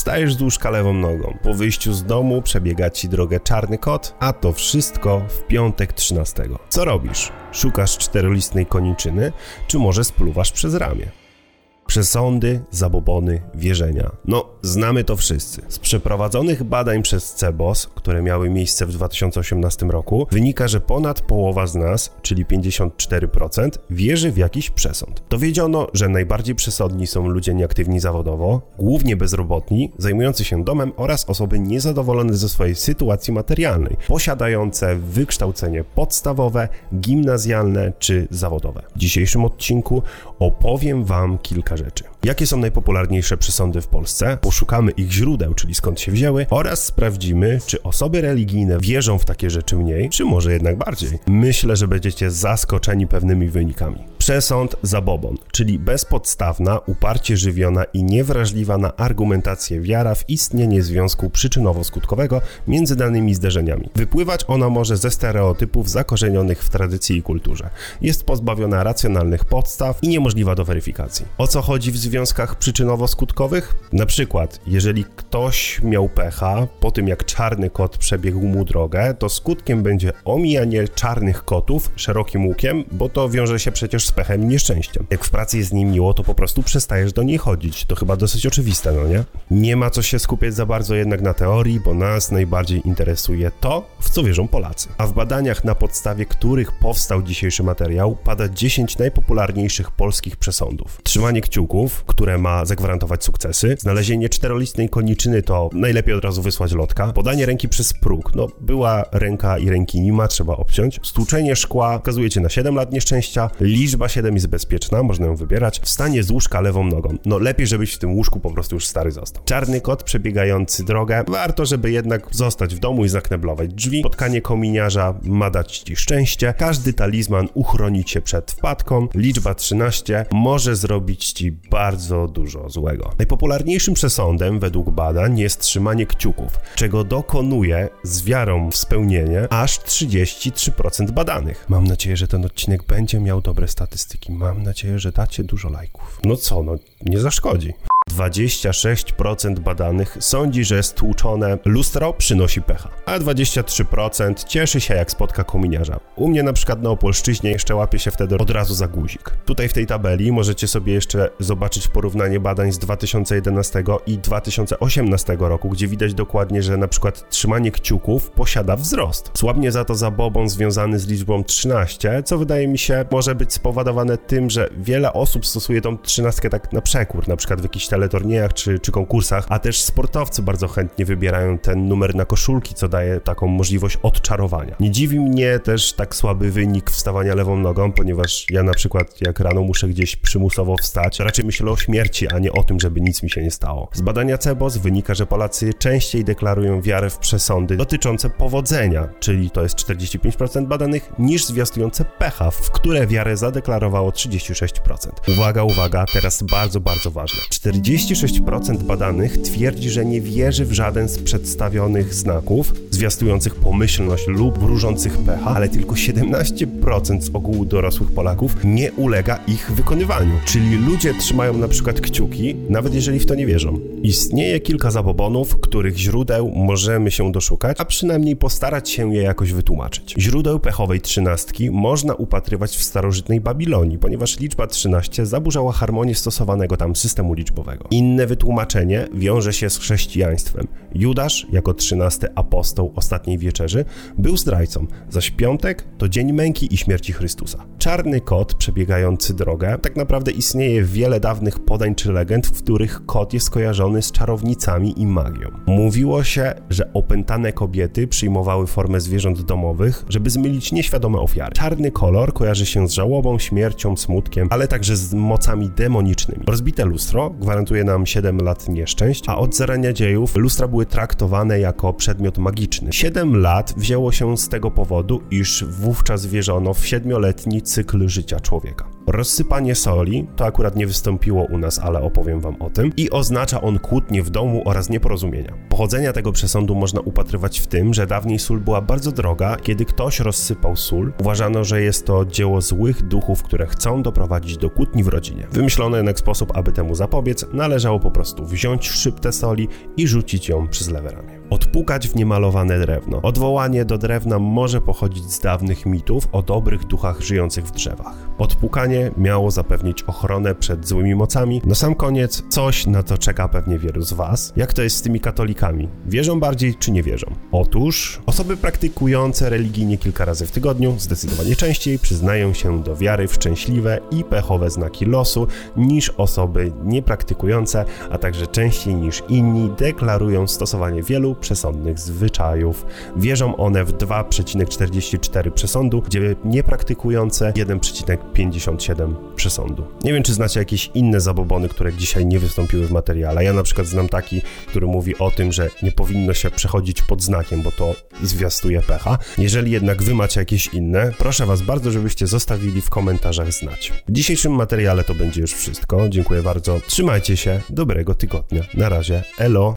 Wstajesz z łóżka lewą nogą. Po wyjściu z domu przebiega ci drogę czarny kot, a to wszystko w piątek 13. Co robisz? Szukasz czterolistnej koniczyny, czy może spluwasz przez ramię? Przesądy, zabobony, wierzenia. No, znamy to wszyscy. Z przeprowadzonych badań przez CEBOS, które miały miejsce w 2018 roku, wynika, że ponad połowa z nas, czyli 54%, wierzy w jakiś przesąd. Dowiedziono, że najbardziej przesądni są ludzie nieaktywni zawodowo, głównie bezrobotni, zajmujący się domem oraz osoby niezadowolone ze swojej sytuacji materialnej, posiadające wykształcenie podstawowe, gimnazjalne czy zawodowe. W dzisiejszym odcinku opowiem Wam kilka rzeczy. Jakie są najpopularniejsze przesądy w Polsce? Poszukamy ich źródeł, czyli skąd się wzięły, oraz sprawdzimy, czy osoby religijne wierzą w takie rzeczy mniej, czy może jednak bardziej. Myślę, że będziecie zaskoczeni pewnymi wynikami. Przesąd zabobon, czyli bezpodstawna, uparcie żywiona i niewrażliwa na argumentację wiara w istnienie związku przyczynowo-skutkowego między danymi zdarzeniami. Wypływać ona może ze stereotypów zakorzenionych w tradycji i kulturze. Jest pozbawiona racjonalnych podstaw i niemożliwa do weryfikacji. O co chodzi w związkach przyczynowo-skutkowych? Na przykład, jeżeli ktoś miał pecha po tym jak czarny kot przebiegł mu drogę, to skutkiem będzie omijanie czarnych kotów szerokim łukiem, bo to wiąże się przecież z pechem i nieszczęściem. Jak w pracy jest z nim miło, to po prostu przestajesz do niej chodzić. To chyba dosyć oczywiste, no nie? Nie ma co się skupiać za bardzo jednak na teorii, bo nas najbardziej interesuje to, w co wierzą Polacy. A w badaniach, na podstawie których powstał dzisiejszy materiał, pada 10 najpopularniejszych polskich przesądów. Trzymanie kciuków, które ma zagwarantować sukcesy, znalezienie czterolistnej koniczyny to najlepiej od razu wysłać lotka, podanie ręki przez próg, no była ręka i ręki nie ma, trzeba obciąć, stłuczenie szkła wskazuje cię na 7 lat nieszczęścia, Liczba 7 jest bezpieczna, można ją wybierać. Wstanie z łóżka lewą nogą. No lepiej, żebyś w tym łóżku po prostu już stary został. Czarny kot przebiegający drogę. Warto, żeby jednak zostać w domu i zakneblować drzwi. Spotkanie kominiarza ma dać ci szczęście. Każdy talizman uchroni cię przed wpadką. Liczba 13 może zrobić ci bardzo dużo złego. Najpopularniejszym przesądem według badań jest trzymanie kciuków, czego dokonuje z wiarą w spełnienie aż 33% badanych. Mam nadzieję, że ten odcinek będzie miał dobre statystyki statystyki. Mam nadzieję, że dacie dużo lajków. No co, no nie zaszkodzi. 26% badanych sądzi, że stłuczone lustro przynosi pecha, a 23% cieszy się jak spotka kominiarza. U mnie na przykład na Opolszczyźnie jeszcze łapie się wtedy od razu za guzik. Tutaj w tej tabeli możecie sobie jeszcze zobaczyć porównanie badań z 2011 i 2018 roku, gdzie widać dokładnie, że na przykład trzymanie kciuków posiada wzrost. Słabnie za to zabobon związany z liczbą 13, co wydaje mi się może być spowodowane tym, że wiele osób stosuje tą 13 tak na przekór, na przykład w jakichś teleturniejach czy, czy konkursach, a też sportowcy bardzo chętnie wybierają ten numer na koszulki, co daje taką możliwość odczarowania. Nie dziwi mnie też tak słaby wynik wstawania lewą nogą, ponieważ ja na przykład jak rano muszę gdzieś przymusowo wstać, raczej myślę o śmierci, a nie o tym, żeby nic mi się nie stało. Z badania CEBOS wynika, że Polacy częściej deklarują wiarę w przesądy dotyczące powodzenia, czyli to jest 45% badanych, niż zwiastujące pecha, w które wiarę zadeklarowało 36%. Uwaga, uwaga, teraz bardzo, bardzo ważne. 46% badanych twierdzi, że nie wierzy w żaden z przedstawionych znaków zwiastujących pomyślność lub wróżących pecha, ale tylko 17% z ogółu dorosłych Polaków nie ulega ich wykonywaniu. Czyli ludzie trzymają na przykład kciuki, nawet jeżeli w to nie wierzą. Istnieje kilka zabobonów, których źródeł możemy się doszukać, a przynajmniej postarać się je jakoś wytłumaczyć. Źródeł pechowej trzynastki można upatrywać w starożytnej Babilonii, ponieważ liczba 13 zaburzała harmonię stosowanego tam systemu liczbowego. Inne wytłumaczenie wiąże się z chrześcijaństwem. Judasz, jako trzynasty apostoł ostatniej wieczerzy, był zdrajcą, zaś piątek to dzień męki i śmierci Chrystusa. Czarny kot przebiegający drogę, tak naprawdę istnieje wiele dawnych podań czy legend, w których kot jest kojarzony z czarownicami i magią. Mówiło się, że opętane kobiety przyjmowały formę zwierząt domowych, żeby zmylić nieświadome ofiary. Czarny kolor kojarzy się z żałobą, śmiercią, smutkiem, ale także z mocami demonicznymi. Rozbite lustro gwarantuje nam 7 lat nieszczęść, a od zarania dziejów lustra były traktowane jako przedmiot magiczny logiczny. 7 lat wzięło się z tego powodu, iż wówczas wierzono w siedmioletni cykl życia człowieka. Rozsypanie soli to akurat nie wystąpiło u nas, ale opowiem wam o tym i oznacza on kłótnie w domu oraz nieporozumienia. Pochodzenia tego przesądu można upatrywać w tym, że dawniej sól była bardzo droga. Kiedy ktoś rozsypał sól, uważano, że jest to dzieło złych duchów, które chcą doprowadzić do kłótni w rodzinie. Wymyślono jednak sposób, aby temu zapobiec, należało po prostu wziąć szczyptę soli i rzucić ją przez lewe ramię. Odpukać w niemalowane drewno. Odwołanie do drewna może pochodzić z dawnych mitów o dobrych duchach żyjących w drzewach. Odpukanie miało zapewnić ochronę przed złymi mocami. Na sam koniec coś, na co czeka pewnie wielu z Was. Jak to jest z tymi katolikami? Wierzą bardziej czy nie wierzą? Otóż osoby praktykujące religijnie kilka razy w tygodniu, zdecydowanie częściej przyznają się do wiary w szczęśliwe i pechowe znaki losu niż osoby niepraktykujące, a także częściej niż inni deklarują stosowanie wielu przesądnych zwyczajów. Wierzą one w 2,44 przesądu, gdzie niepraktykujące 1,57 przesądu. Nie wiem, czy znacie jakieś inne zabobony, które dzisiaj nie wystąpiły w materiale. Ja na przykład znam taki, który mówi o tym, że nie powinno się przechodzić pod znakiem, bo to zwiastuje pecha. Jeżeli jednak wy macie jakieś inne, proszę was bardzo, żebyście zostawili w komentarzach znać. W dzisiejszym materiale to będzie już wszystko. Dziękuję bardzo. Trzymajcie się. Dobrego tygodnia. Na razie. Elo.